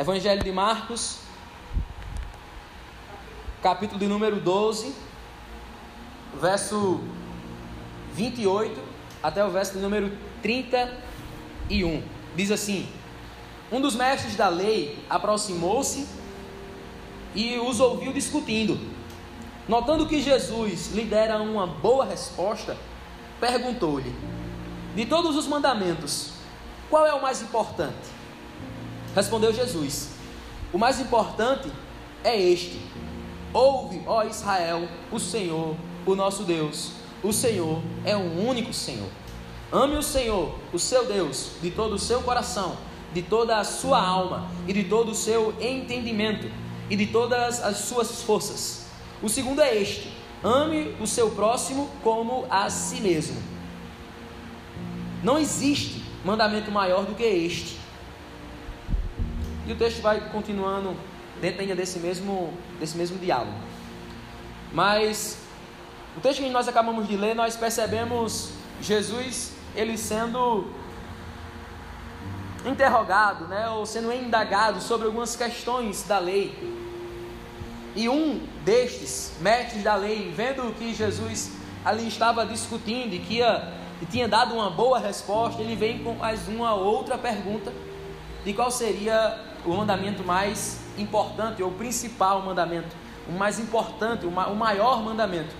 Evangelho de Marcos, capítulo de número 12, verso 28 até o verso de número 31. Diz assim: Um dos mestres da lei aproximou-se e os ouviu discutindo. Notando que Jesus lhe dera uma boa resposta, perguntou-lhe: De todos os mandamentos, qual é o mais importante? Respondeu Jesus: O mais importante é este: Ouve, ó Israel, o Senhor, o nosso Deus. O Senhor é o único Senhor. Ame o Senhor, o seu Deus, de todo o seu coração, de toda a sua alma e de todo o seu entendimento e de todas as suas forças. O segundo é este: ame o seu próximo como a si mesmo. Não existe mandamento maior do que este. E o texto vai continuando dentro ainda desse mesmo, desse mesmo diálogo. Mas o texto que nós acabamos de ler, nós percebemos Jesus ele sendo interrogado, né, ou sendo indagado sobre algumas questões da lei. E um destes mestres da lei, vendo que Jesus ali estava discutindo e que ia, e tinha dado uma boa resposta, ele vem com mais uma outra pergunta de qual seria o mandamento mais importante, ou o principal mandamento, o mais importante, o maior mandamento.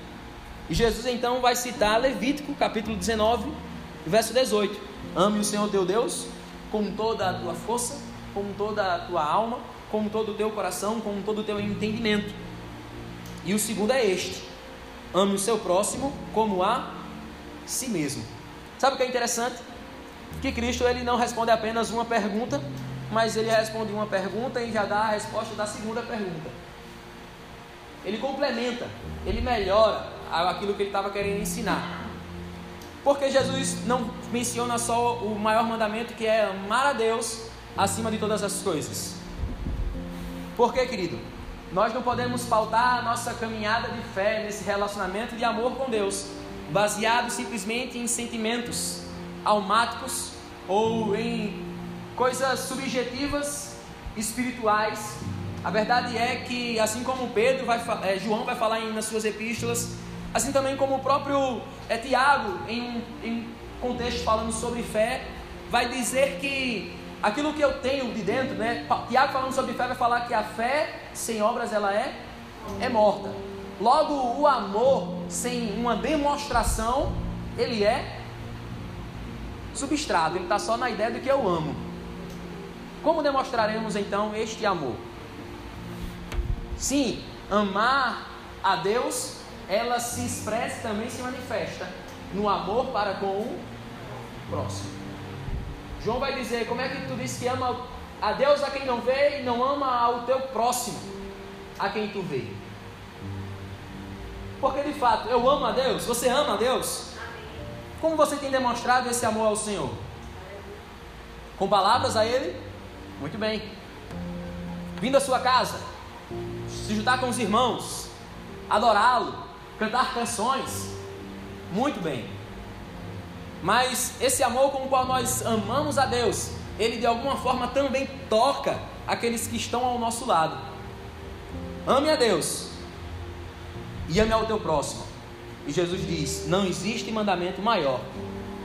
E Jesus então vai citar Levítico, capítulo 19, verso 18: Ame o Senhor teu Deus com toda a tua força, com toda a tua alma, com todo o teu coração, com todo o teu entendimento. E o segundo é este: ame o seu próximo como a si mesmo. Sabe o que é interessante? Que Cristo ele não responde apenas uma pergunta, mas ele responde uma pergunta e já dá a resposta da segunda pergunta. Ele complementa, ele melhora aquilo que ele estava querendo ensinar. Porque Jesus não menciona só o maior mandamento que é amar a Deus acima de todas as coisas. Por quê, querido? Nós não podemos pautar a nossa caminhada de fé nesse relacionamento de amor com Deus, baseado simplesmente em sentimentos almáticos ou em coisas subjetivas, espirituais. A verdade é que, assim como Pedro vai, é, João vai falar em, nas suas epístolas, assim também como o próprio é, Tiago, em, em contexto falando sobre fé, vai dizer que aquilo que eu tenho de dentro, né? Tiago falando sobre fé vai falar que a fé sem obras ela é é morta. Logo, o amor sem uma demonstração, ele é substrato, ele está só na ideia do que eu amo. Como demonstraremos então este amor? Sim, amar a Deus, ela se expressa também se manifesta no amor para com o próximo. João vai dizer: como é que tu diz que ama a Deus a quem não vê e não ama ao teu próximo a quem tu vê? Porque de fato eu amo a Deus, você ama a Deus? Como você tem demonstrado esse amor ao Senhor? Com palavras a Ele? Muito bem. Vindo à sua casa, se juntar com os irmãos, adorá-lo, cantar canções. Muito bem. Mas esse amor com o qual nós amamos a Deus, ele de alguma forma também toca aqueles que estão ao nosso lado. Ame a Deus e ame ao teu próximo. E Jesus diz: Não existe mandamento maior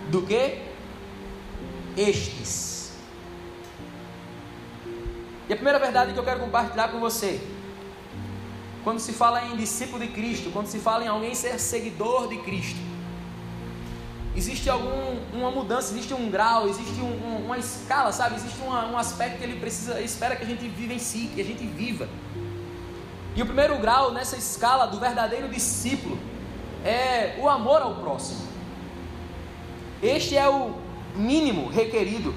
do que estes. E a primeira verdade que eu quero compartilhar com você, quando se fala em discípulo de Cristo, quando se fala em alguém ser seguidor de Cristo, existe algum uma mudança, existe um grau, existe um, um, uma escala, sabe? Existe uma, um aspecto que ele precisa, espera que a gente viva em si, que a gente viva. E o primeiro grau nessa escala do verdadeiro discípulo é o amor ao próximo. Este é o mínimo requerido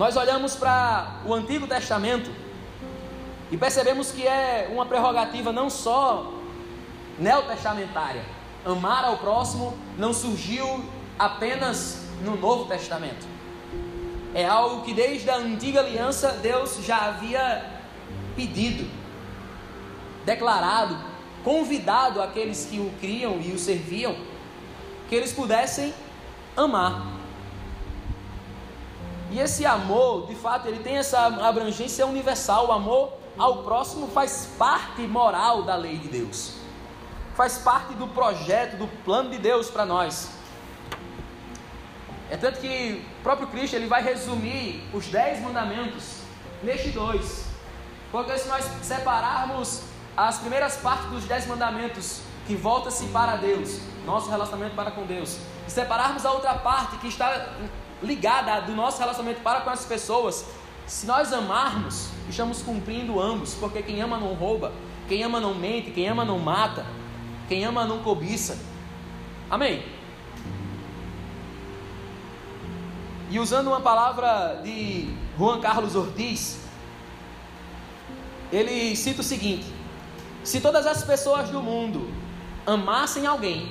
nós olhamos para o Antigo Testamento e percebemos que é uma prerrogativa não só neotestamentária. Amar ao próximo não surgiu apenas no Novo Testamento. É algo que desde a antiga aliança Deus já havia pedido, declarado, convidado aqueles que o criam e o serviam, que eles pudessem amar. E esse amor, de fato, ele tem essa abrangência universal. O amor ao próximo faz parte moral da lei de Deus. Faz parte do projeto, do plano de Deus para nós. É tanto que o próprio Cristo ele vai resumir os dez mandamentos nestes dois. Porque se nós separarmos as primeiras partes dos dez mandamentos, que volta-se para Deus, nosso relacionamento para com Deus, e separarmos a outra parte que está ligada do nosso relacionamento para com as pessoas, se nós amarmos, estamos cumprindo ambos, porque quem ama não rouba, quem ama não mente, quem ama não mata, quem ama não cobiça. Amém? E usando uma palavra de Juan Carlos Ortiz, ele cita o seguinte: se todas as pessoas do mundo amassem alguém,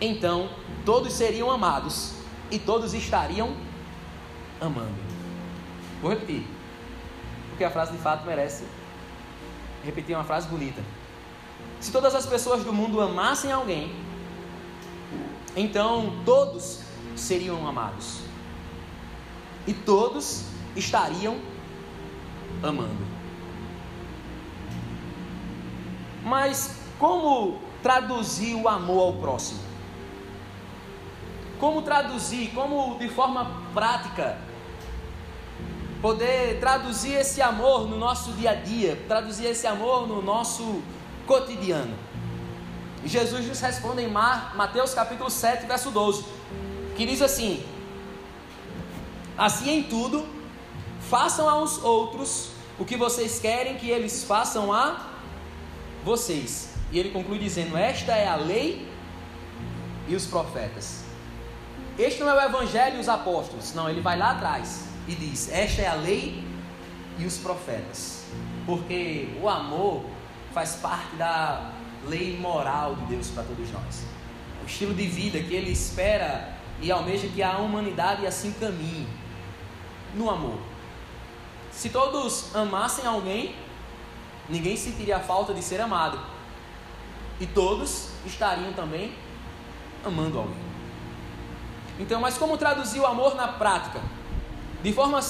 então todos seriam amados e todos estariam amando. Vou repetir, porque a frase de fato merece repetir uma frase bonita. Se todas as pessoas do mundo amassem alguém, então todos seriam amados e todos estariam amando. Mas como traduzir o amor ao próximo? Como traduzir, como de forma prática poder traduzir esse amor no nosso dia a dia, traduzir esse amor no nosso cotidiano. Jesus nos responde em Mateus capítulo 7, verso 12, que diz assim: Assim em tudo, façam aos outros o que vocês querem que eles façam a vocês. E ele conclui dizendo: Esta é a lei e os profetas. Este não é o evangelho e os apóstolos, não, ele vai lá atrás e diz: Esta é a lei e os profetas. Porque o amor faz parte da lei moral de Deus para todos nós. O estilo de vida que ele espera e almeja que a humanidade assim caminhe no amor. Se todos amassem alguém, ninguém sentiria falta de ser amado. E todos estariam também amando alguém. Então, mas como traduzir o amor na prática? De forma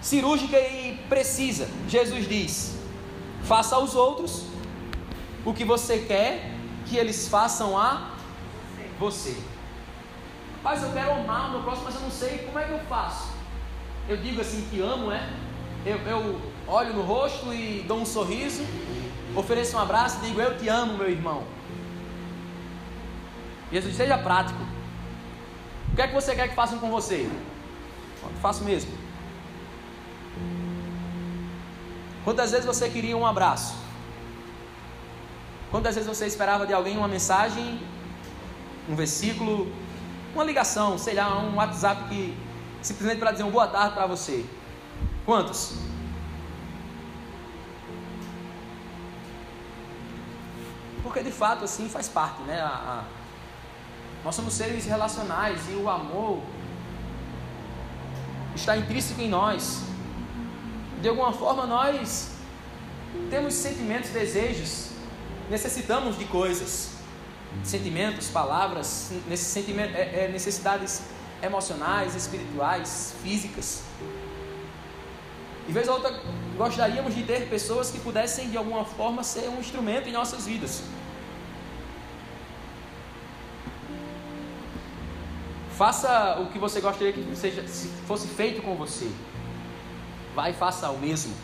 cirúrgica e precisa, Jesus diz: faça aos outros o que você quer que eles façam a você. Rapaz, eu quero amar o meu próximo, mas eu não sei como é que eu faço. Eu digo assim que amo, é? Eu, eu olho no rosto e dou um sorriso, ofereço um abraço e digo: Eu te amo, meu irmão. Jesus, seja prático. Que é que você quer que façam com você? Faço mesmo. Quantas vezes você queria um abraço? Quantas vezes você esperava de alguém uma mensagem, um versículo, uma ligação, sei lá, um WhatsApp que simplesmente para dizer um boa tarde para você? Quantos? Porque de fato assim faz parte, né? A, a, nós somos seres relacionais e o amor está intrínseco em nós. De alguma forma, nós temos sentimentos, desejos, necessitamos de coisas, sentimentos, palavras, é, é, necessidades emocionais, espirituais, físicas. E vez ou outra gostaríamos de ter pessoas que pudessem de alguma forma ser um instrumento em nossas vidas. Faça o que você gostaria que seja, fosse feito com você. Vai e faça o mesmo.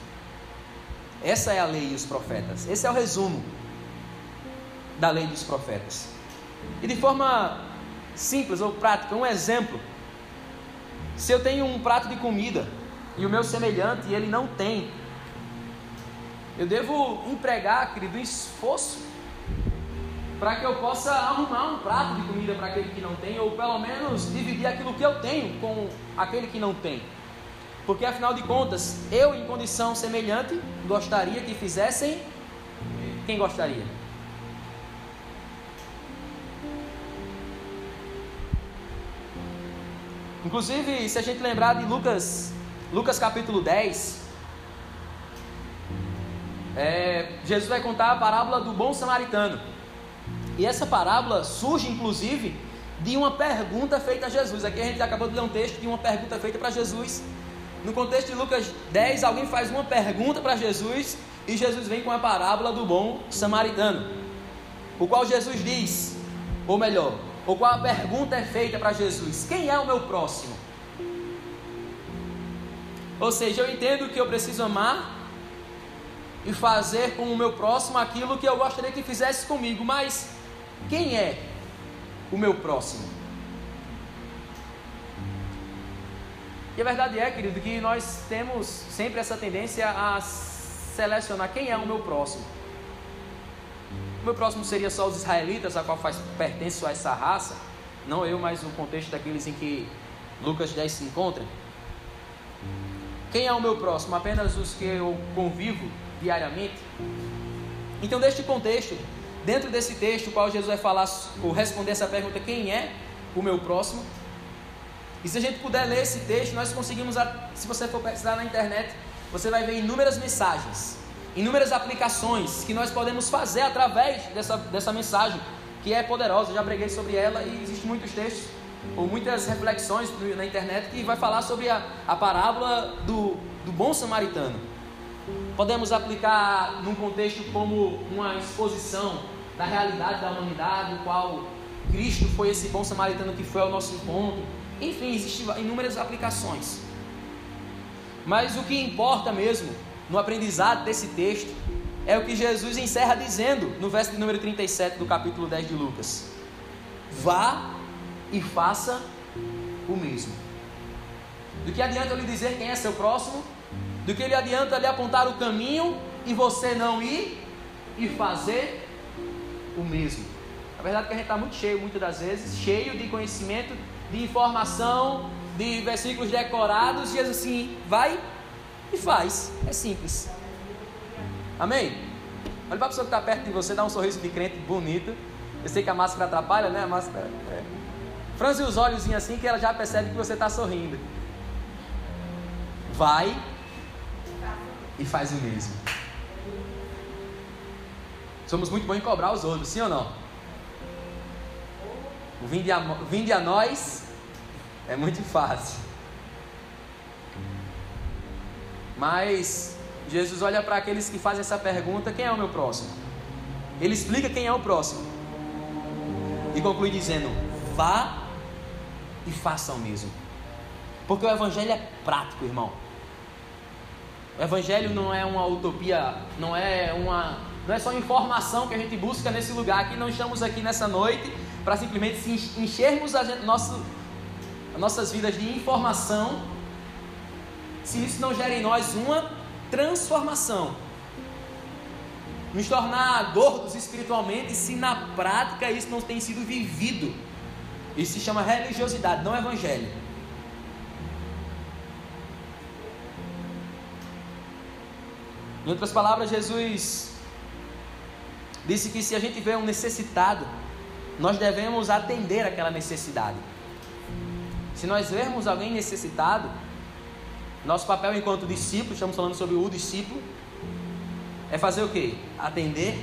Essa é a lei e os profetas. Esse é o resumo da lei dos profetas. E de forma simples ou prática, um exemplo. Se eu tenho um prato de comida e o meu semelhante ele não tem, eu devo empregar, querido, esforço para que eu possa arrumar um prato de comida para aquele que não tem, ou pelo menos dividir aquilo que eu tenho com aquele que não tem. Porque afinal de contas, eu em condição semelhante gostaria que fizessem quem gostaria? Inclusive, se a gente lembrar de Lucas, Lucas capítulo 10, é, Jesus vai contar a parábola do bom samaritano. E essa parábola surge, inclusive, de uma pergunta feita a Jesus. Aqui a gente acabou de ler um texto de uma pergunta feita para Jesus. No contexto de Lucas 10, alguém faz uma pergunta para Jesus e Jesus vem com a parábola do bom samaritano, o qual Jesus diz, ou melhor, ou qual a pergunta é feita para Jesus: Quem é o meu próximo? Ou seja, eu entendo que eu preciso amar e fazer com o meu próximo aquilo que eu gostaria que fizesse comigo, mas quem é o meu próximo? E a verdade é, querido, que nós temos sempre essa tendência a selecionar quem é o meu próximo. O meu próximo seria só os israelitas, a qual faz, pertence a essa raça, não eu, mas o contexto daqueles em que Lucas 10 se encontra. Quem é o meu próximo? Apenas os que eu convivo diariamente? Então, neste contexto, dentro desse texto, o qual Jesus vai falar ou responder essa pergunta: quem é o meu próximo? E se a gente puder ler esse texto, nós conseguimos, se você for pesquisar na internet, você vai ver inúmeras mensagens, inúmeras aplicações que nós podemos fazer através dessa, dessa mensagem, que é poderosa. Eu já preguei sobre ela e existem muitos textos ou muitas reflexões na internet que vai falar sobre a, a parábola do, do bom samaritano. Podemos aplicar num contexto como uma exposição da realidade da humanidade, o qual Cristo foi esse bom samaritano que foi ao nosso encontro. Enfim, existem inúmeras aplicações. Mas o que importa mesmo no aprendizado desse texto é o que Jesus encerra dizendo no verso número 37 do capítulo 10 de Lucas: Vá e faça o mesmo. Do que adianta eu lhe dizer quem é seu próximo? Do que lhe adianta lhe apontar o caminho e você não ir e fazer o mesmo? A verdade é que a gente está muito cheio, muitas das vezes, cheio de conhecimento de informação, de versículos decorados, e assim: vai e faz. É simples. Amém? Olha para a pessoa que está perto de você, dá um sorriso de crente bonito. Eu sei que a máscara atrapalha, né? A máscara. É. Franze os olhos assim que ela já percebe que você está sorrindo. Vai e faz o mesmo. Somos muito bons em cobrar os outros, sim ou não? O vinde a, vinde a nós é muito fácil. Mas Jesus olha para aqueles que fazem essa pergunta: quem é o meu próximo? Ele explica quem é o próximo. E conclui dizendo: vá e faça o mesmo. Porque o Evangelho é prático, irmão. O Evangelho não é uma utopia, não é uma, não é só informação que a gente busca nesse lugar. Aqui não estamos aqui nessa noite para simplesmente enchermos a gente, nosso as nossas vidas de informação, se isso não gera em nós uma transformação, nos tornar gordos espiritualmente, se na prática isso não tem sido vivido. Isso se chama religiosidade, não evangelho. Em outras palavras, Jesus disse que se a gente vê um necessitado, nós devemos atender aquela necessidade. Se nós vermos alguém necessitado, nosso papel enquanto discípulo, estamos falando sobre o discípulo, é fazer o que? Atender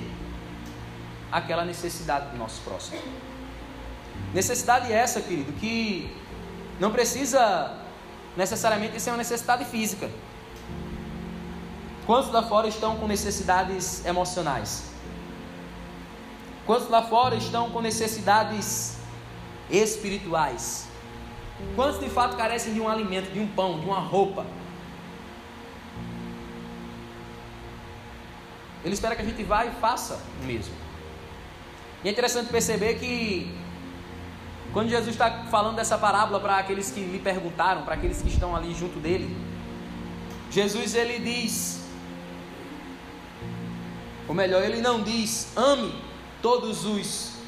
aquela necessidade do nosso próximo. Necessidade essa, querido, que não precisa necessariamente ser uma necessidade física. Quantos lá fora estão com necessidades emocionais? Quantos lá fora estão com necessidades espirituais? Quantos de fato carecem de um alimento, de um pão, de uma roupa? Ele espera que a gente vá e faça o mesmo. E é interessante perceber que quando Jesus está falando dessa parábola para aqueles que lhe perguntaram, para aqueles que estão ali junto dele, Jesus ele diz, ou melhor, ele não diz, ame todos os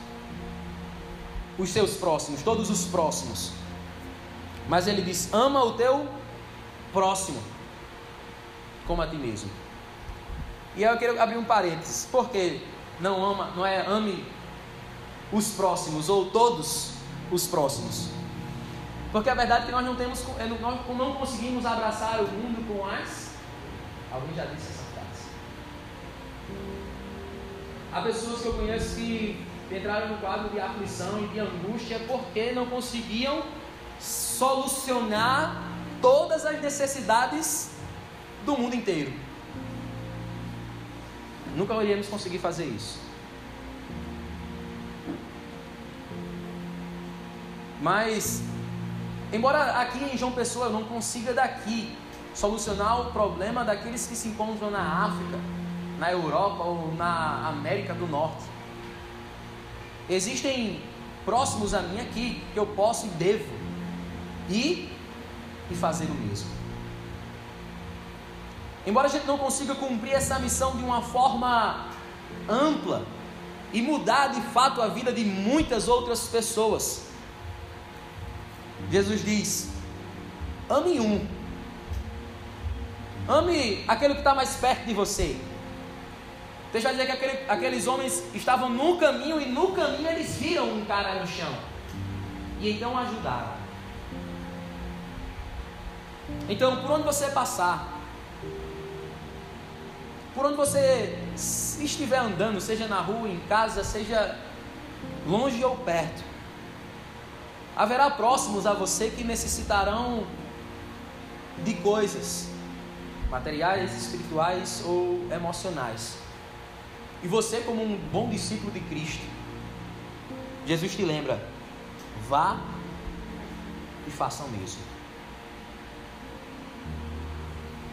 os seus próximos, todos os próximos. Mas ele diz: ama o teu próximo como a ti mesmo. E aí eu quero abrir um parênteses. Por que não ama, não é ame os próximos ou todos os próximos? Porque a verdade é que nós não temos, é, nós não conseguimos abraçar o mundo com as. Alguém já disse essa. Há pessoas que eu conheço que entraram no quadro de aflição e de angústia porque não conseguiam solucionar todas as necessidades do mundo inteiro. Nunca iremos conseguir fazer isso. Mas, embora aqui em João Pessoa eu não consiga daqui solucionar o problema daqueles que se encontram na África, na Europa ou na América do Norte, existem próximos a mim aqui que eu posso e devo ir e fazer o mesmo. Embora a gente não consiga cumprir essa missão de uma forma ampla e mudar de fato a vida de muitas outras pessoas, Jesus diz: ame um, ame aquele que está mais perto de você. Deixa eu dizer que aquele, aqueles homens estavam no caminho e no caminho eles viram um cara no chão e então ajudaram. Então, por onde você passar, por onde você estiver andando, seja na rua, em casa, seja longe ou perto, haverá próximos a você que necessitarão de coisas materiais, espirituais ou emocionais. E você, como um bom discípulo de Cristo, Jesus te lembra: vá e faça o mesmo.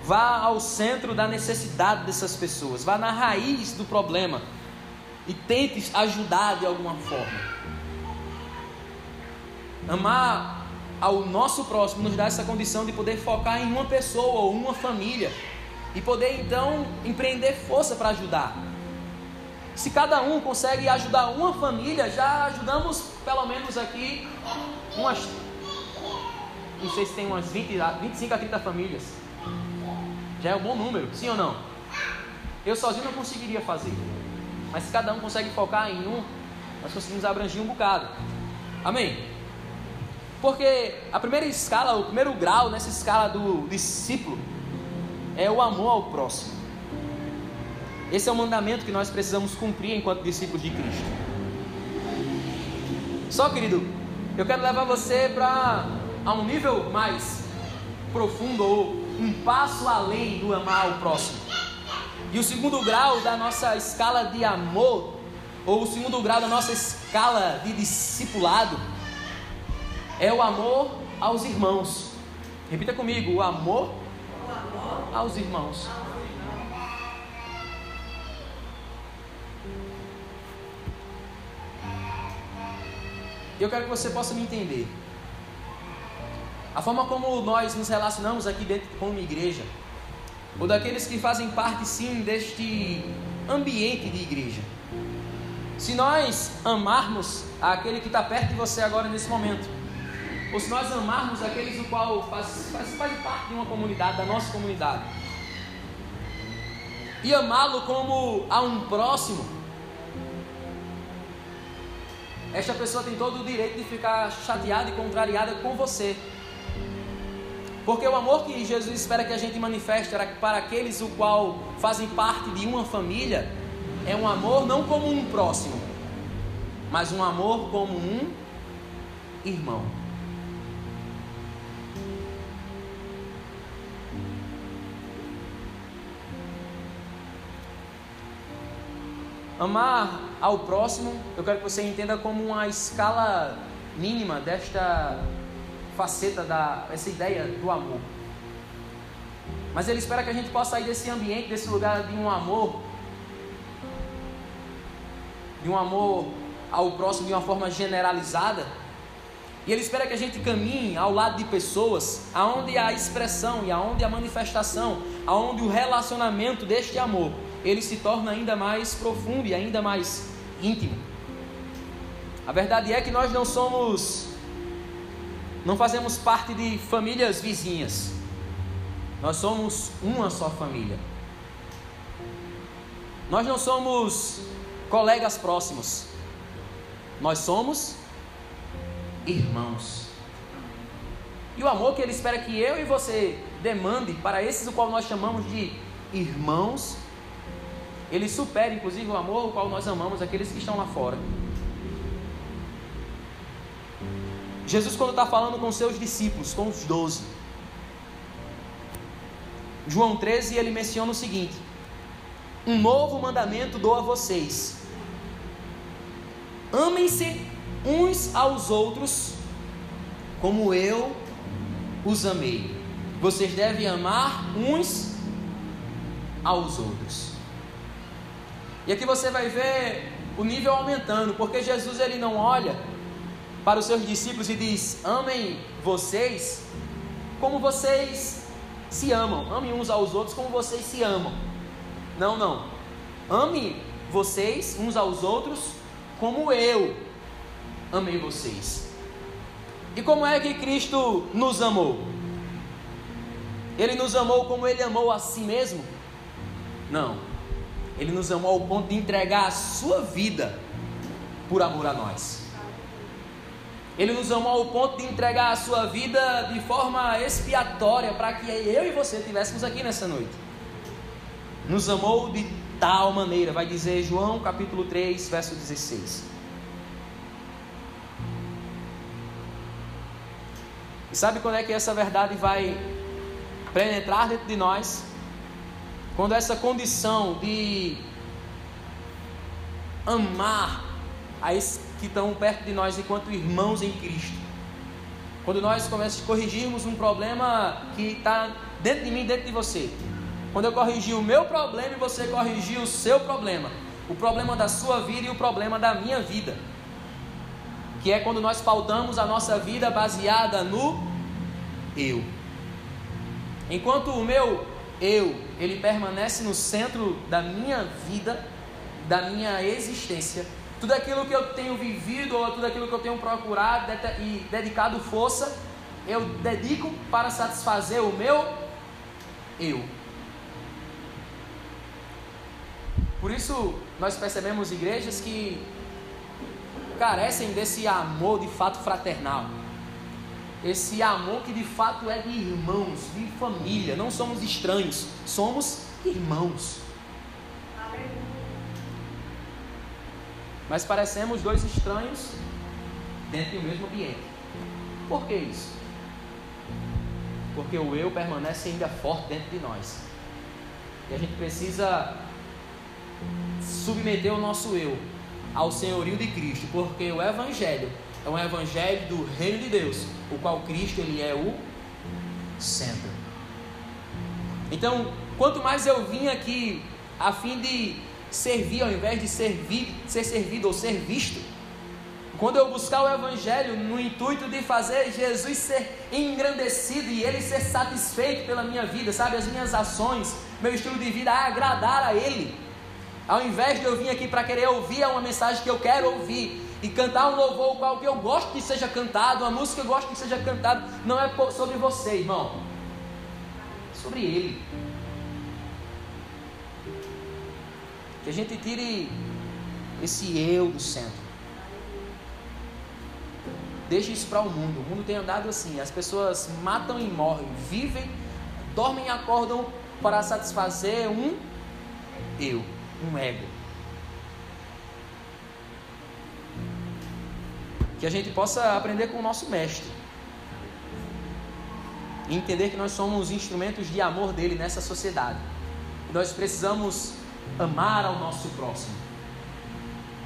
Vá ao centro da necessidade dessas pessoas, vá na raiz do problema e tente ajudar de alguma forma. Amar ao nosso próximo nos dá essa condição de poder focar em uma pessoa ou uma família e poder então empreender força para ajudar. Se cada um consegue ajudar uma família, já ajudamos pelo menos aqui umas. Não sei se tem umas 20, 25 a 30 famílias. Já é um bom número, sim ou não? Eu sozinho não conseguiria fazer. Mas se cada um consegue focar em um, nós conseguimos abranger um bocado. Amém? Porque a primeira escala, o primeiro grau nessa escala do discípulo é o amor ao próximo. Esse é o mandamento que nós precisamos cumprir enquanto discípulos de Cristo. Só, querido, eu quero levar você para a um nível mais profundo ou um passo além do amar o próximo. E o segundo grau da nossa escala de amor, ou o segundo grau da nossa escala de discipulado, é o amor aos irmãos. Repita comigo: o amor, o amor aos irmãos. Eu quero que você possa me entender. A forma como nós nos relacionamos aqui dentro como igreja, ou daqueles que fazem parte sim deste ambiente de igreja. Se nós amarmos aquele que está perto de você agora nesse momento, ou se nós amarmos aqueles o qual faz, faz, faz parte de uma comunidade, da nossa comunidade, e amá-lo como a um próximo, esta pessoa tem todo o direito de ficar chateada e contrariada com você. Porque o amor que Jesus espera que a gente manifeste para aqueles o qual fazem parte de uma família é um amor não como um próximo, mas um amor como um irmão. Amar ao próximo, eu quero que você entenda como uma escala mínima desta faceta da essa ideia do amor. Mas ele espera que a gente possa sair desse ambiente, desse lugar de um amor, de um amor ao próximo de uma forma generalizada. E ele espera que a gente caminhe ao lado de pessoas aonde a expressão e aonde a manifestação, aonde o relacionamento deste amor, ele se torna ainda mais profundo e ainda mais íntimo. A verdade é que nós não somos não fazemos parte de famílias vizinhas. Nós somos uma só família. Nós não somos colegas próximos. Nós somos irmãos. E o amor que ele espera que eu e você demande para esses o qual nós chamamos de irmãos, ele supera inclusive o amor o qual nós amamos aqueles que estão lá fora. Jesus, quando está falando com seus discípulos, com os doze, João 13, ele menciona o seguinte: Um novo mandamento dou a vocês. Amem-se uns aos outros, como eu os amei. Vocês devem amar uns aos outros. E aqui você vai ver o nível aumentando, porque Jesus ele não olha para os seus discípulos e diz: "Amem vocês como vocês se amam. Amem uns aos outros como vocês se amam." Não, não. Ame vocês uns aos outros como eu amei vocês. E como é que Cristo nos amou? Ele nos amou como ele amou a si mesmo? Não. Ele nos amou ao ponto de entregar a sua vida por amor a nós. Ele nos amou ao ponto de entregar a sua vida de forma expiatória para que eu e você estivéssemos aqui nessa noite. Nos amou de tal maneira, vai dizer João capítulo 3, verso 16. E sabe quando é que essa verdade vai penetrar dentro de nós? Quando essa condição de amar a esses que estão perto de nós enquanto irmãos em Cristo. Quando nós começamos a corrigirmos um problema que está dentro de mim, dentro de você. Quando eu corrigi o meu problema e você corrigir o seu problema. O problema da sua vida e o problema da minha vida. Que é quando nós pautamos a nossa vida baseada no eu. Enquanto o meu eu, ele permanece no centro da minha vida, da minha existência. Tudo aquilo que eu tenho vivido ou tudo aquilo que eu tenho procurado e dedicado força, eu dedico para satisfazer o meu eu. Por isso, nós percebemos igrejas que carecem desse amor de fato fraternal esse amor que de fato é de irmãos, de família. Não somos estranhos, somos irmãos. Mas parecemos dois estranhos dentro do mesmo ambiente. Por que isso? Porque o eu permanece ainda forte dentro de nós. E a gente precisa submeter o nosso eu ao senhorio de Cristo, porque o Evangelho é um evangelho do reino de Deus, o qual Cristo ele é o centro. Então, quanto mais eu vim aqui a fim de servir ao invés de servir, ser servido ou ser visto, quando eu buscar o Evangelho no intuito de fazer Jesus ser engrandecido e Ele ser satisfeito pela minha vida, sabe? As minhas ações, meu estilo de vida, agradar a Ele. Ao invés de eu vir aqui para querer ouvir uma mensagem que eu quero ouvir, e cantar um louvor qual que eu gosto que seja cantado, uma música que eu gosto que seja cantada, não é sobre você, irmão. É sobre ele. Que a gente tire esse eu do centro. Deixe isso para o mundo. O mundo tem andado assim. As pessoas matam e morrem, vivem, dormem e acordam para satisfazer um eu, um ego. Que a gente possa aprender com o nosso mestre. E entender que nós somos instrumentos de amor dele nessa sociedade. E nós precisamos amar ao nosso próximo.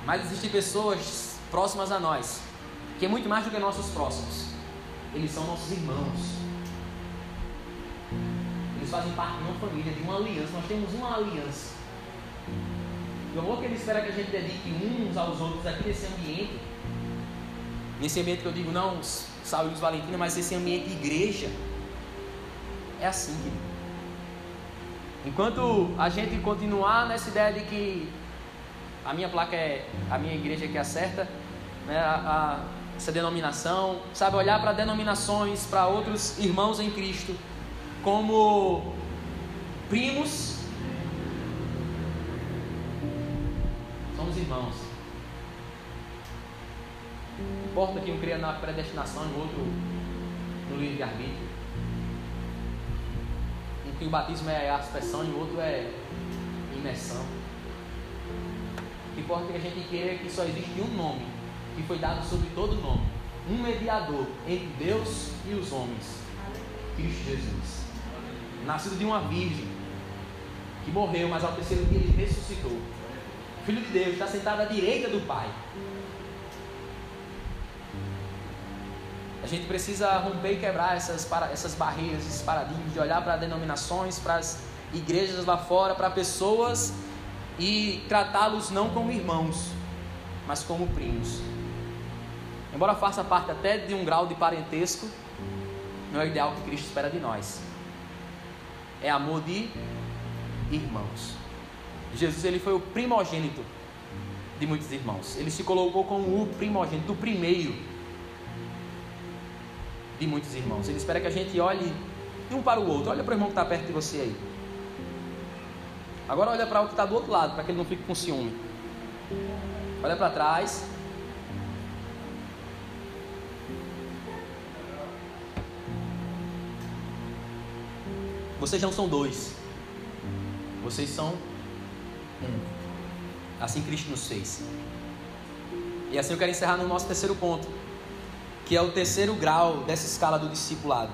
Mas existem pessoas próximas a nós, que é muito mais do que nossos próximos. Eles são nossos irmãos. Eles fazem parte de uma família, de uma aliança. Nós temos uma aliança. E o amor que ele espera que a gente dedique uns aos outros aqui nesse ambiente Nesse ambiente que eu digo, não, Saulo e Valentina, mas esse ambiente de igreja é assim, querido. Enquanto a gente continuar nessa ideia de que a minha placa é a minha igreja que acerta, né, a, a, essa denominação, sabe, olhar para denominações, para outros irmãos em Cristo, como primos, somos irmãos importa que um cria na predestinação e o outro no livre-arbítrio. Um que o batismo é aspersão e o outro é imersão. O que importa é que a gente queira que só existe um nome, que foi dado sobre todo nome, um mediador entre Deus e os homens, Cristo Jesus. Nascido de uma virgem, que morreu, mas ao terceiro dia ele ressuscitou. Filho de Deus, está sentado à direita do Pai. A gente precisa romper e quebrar essas, essas barreiras, esses paradigmas, de olhar para denominações, para as igrejas lá fora, para pessoas e tratá-los não como irmãos, mas como primos. Embora faça parte até de um grau de parentesco, não é o ideal que Cristo espera de nós. É amor de irmãos. Jesus ele foi o primogênito de muitos irmãos. Ele se colocou como o primogênito, o primeiro de muitos irmãos. Ele espera que a gente olhe um para o outro. Olha para o irmão que está perto de você aí. Agora olha para o que está do outro lado, para que ele não fique com ciúme. Olha para trás. Vocês não são dois. Vocês são um. Assim Cristo nos fez. E assim eu quero encerrar no nosso terceiro ponto, que é o terceiro grau dessa escala do discipulado.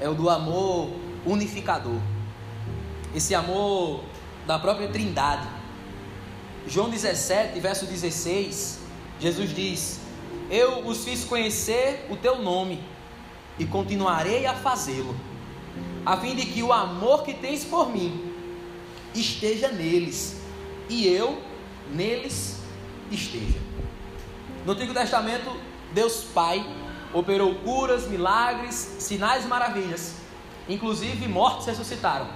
É o do amor unificador. Esse amor da própria Trindade. João 17, verso 16, Jesus diz: Eu os fiz conhecer o teu nome e continuarei a fazê-lo a fim de que o amor que tens por mim esteja neles e eu neles esteja. No Antigo Testamento, Deus Pai operou curas, milagres, sinais e maravilhas, inclusive mortos ressuscitaram.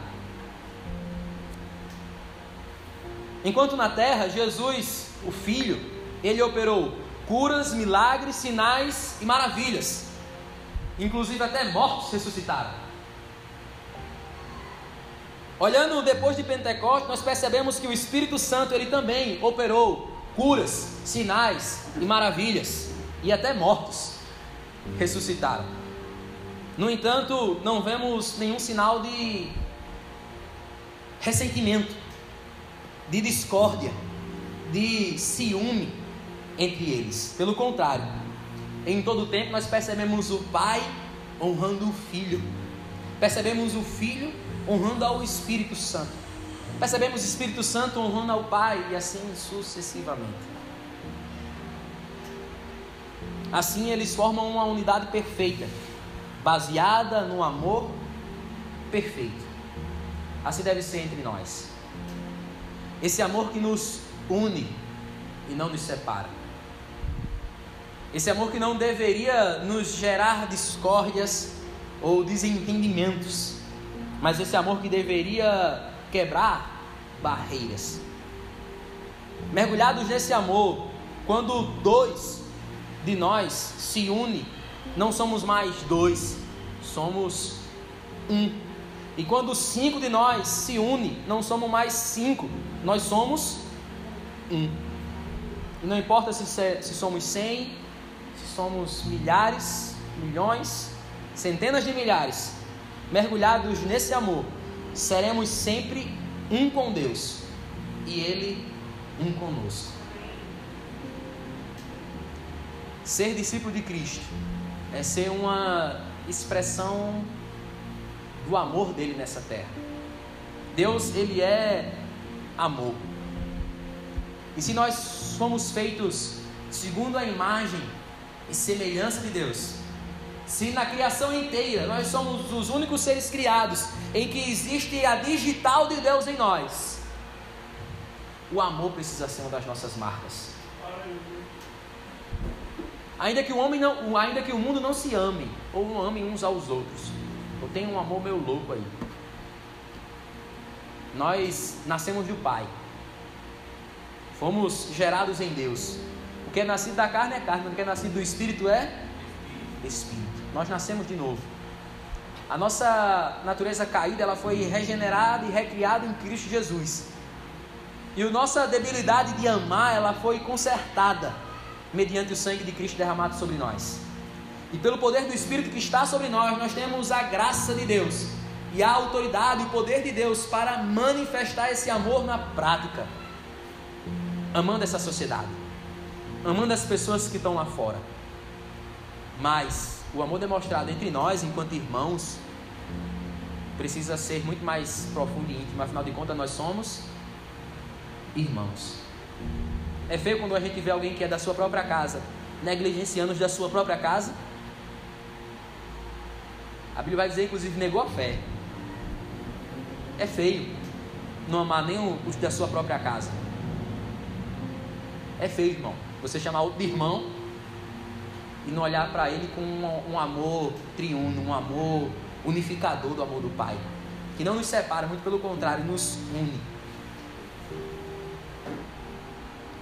Enquanto na terra, Jesus, o Filho, ele operou curas, milagres, sinais e maravilhas, inclusive até mortos ressuscitaram. Olhando depois de Pentecostes, nós percebemos que o Espírito Santo ele também operou curas, sinais e maravilhas, e até mortos ressuscitaram. No entanto, não vemos nenhum sinal de ressentimento, de discórdia, de ciúme entre eles. Pelo contrário, em todo o tempo nós percebemos o Pai honrando o Filho, percebemos o Filho honrando ao Espírito Santo. Percebemos o Espírito Santo honrando ao Pai e assim sucessivamente. Assim eles formam uma unidade perfeita, baseada no amor perfeito. Assim deve ser entre nós. Esse amor que nos une e não nos separa. Esse amor que não deveria nos gerar discórdias ou desentendimentos mas esse amor que deveria quebrar barreiras. Mergulhados nesse amor, quando dois de nós se unem, não somos mais dois, somos um. E quando cinco de nós se unem, não somos mais cinco, nós somos um. E não importa se, se somos cem, se somos milhares, milhões, centenas de milhares, mergulhados nesse amor, seremos sempre um com Deus e Ele um conosco. Ser discípulo de Cristo é ser uma expressão do amor dele nessa terra. Deus, ele é amor. E se nós somos feitos segundo a imagem e semelhança de Deus, se na criação inteira nós somos os únicos seres criados em que existe a digital de Deus em nós, o amor precisa ser uma das nossas marcas. Ainda que o homem não, ainda que o mundo não se ame ou não ame uns aos outros, eu tenho um amor meio louco aí. Nós nascemos do Pai, fomos gerados em Deus. O que é nascido da carne é carne, o que é nascido do Espírito é Espírito. Nós nascemos de novo. A nossa natureza caída, ela foi regenerada e recriada em Cristo Jesus. E a nossa debilidade de amar, ela foi consertada mediante o sangue de Cristo derramado sobre nós. E pelo poder do Espírito que está sobre nós, nós temos a graça de Deus e a autoridade e o poder de Deus para manifestar esse amor na prática, amando essa sociedade, amando as pessoas que estão lá fora. Mas o amor demonstrado entre nós, enquanto irmãos, precisa ser muito mais profundo e íntimo. Afinal de contas, nós somos irmãos. É feio quando a gente vê alguém que é da sua própria casa negligenciando os da sua própria casa. A Bíblia vai dizer, inclusive, negou a fé. É feio não amar nem os da sua própria casa. É feio, irmão. Você chamar outro de irmão e não olhar para ele com um, um amor triuno, um amor unificador do amor do Pai, que não nos separa, muito pelo contrário, nos une.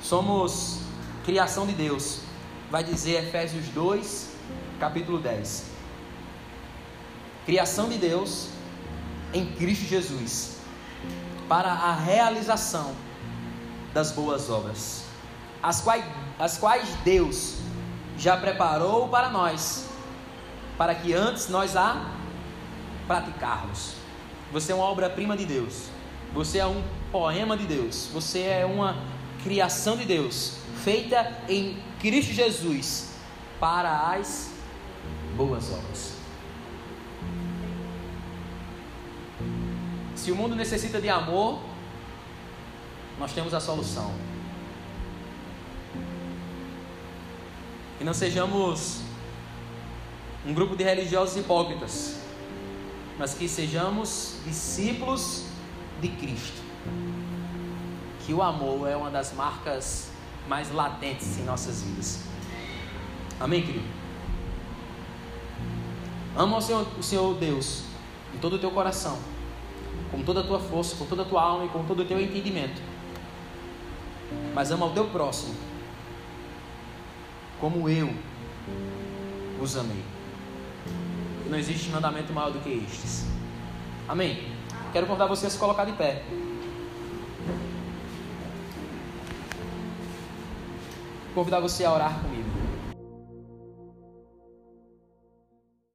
Somos criação de Deus, vai dizer Efésios 2, capítulo 10. Criação de Deus em Cristo Jesus, para a realização das boas obras, as quais, as quais Deus já preparou para nós, para que antes nós a praticarmos. Você é uma obra-prima de Deus. Você é um poema de Deus. Você é uma criação de Deus, feita em Cristo Jesus para as boas obras. Se o mundo necessita de amor, nós temos a solução. Que não sejamos um grupo de religiosos hipócritas, mas que sejamos discípulos de Cristo. Que o amor é uma das marcas mais latentes em nossas vidas. Amém, querido? Ama o Senhor, o Senhor Deus em todo o teu coração, com toda a tua força, com toda a tua alma e com todo o teu entendimento. Mas ama o teu próximo, como eu os amei. Não existe mandamento maior do que estes. Amém? Quero convidar você a se colocar de pé. Convidar você a orar comigo.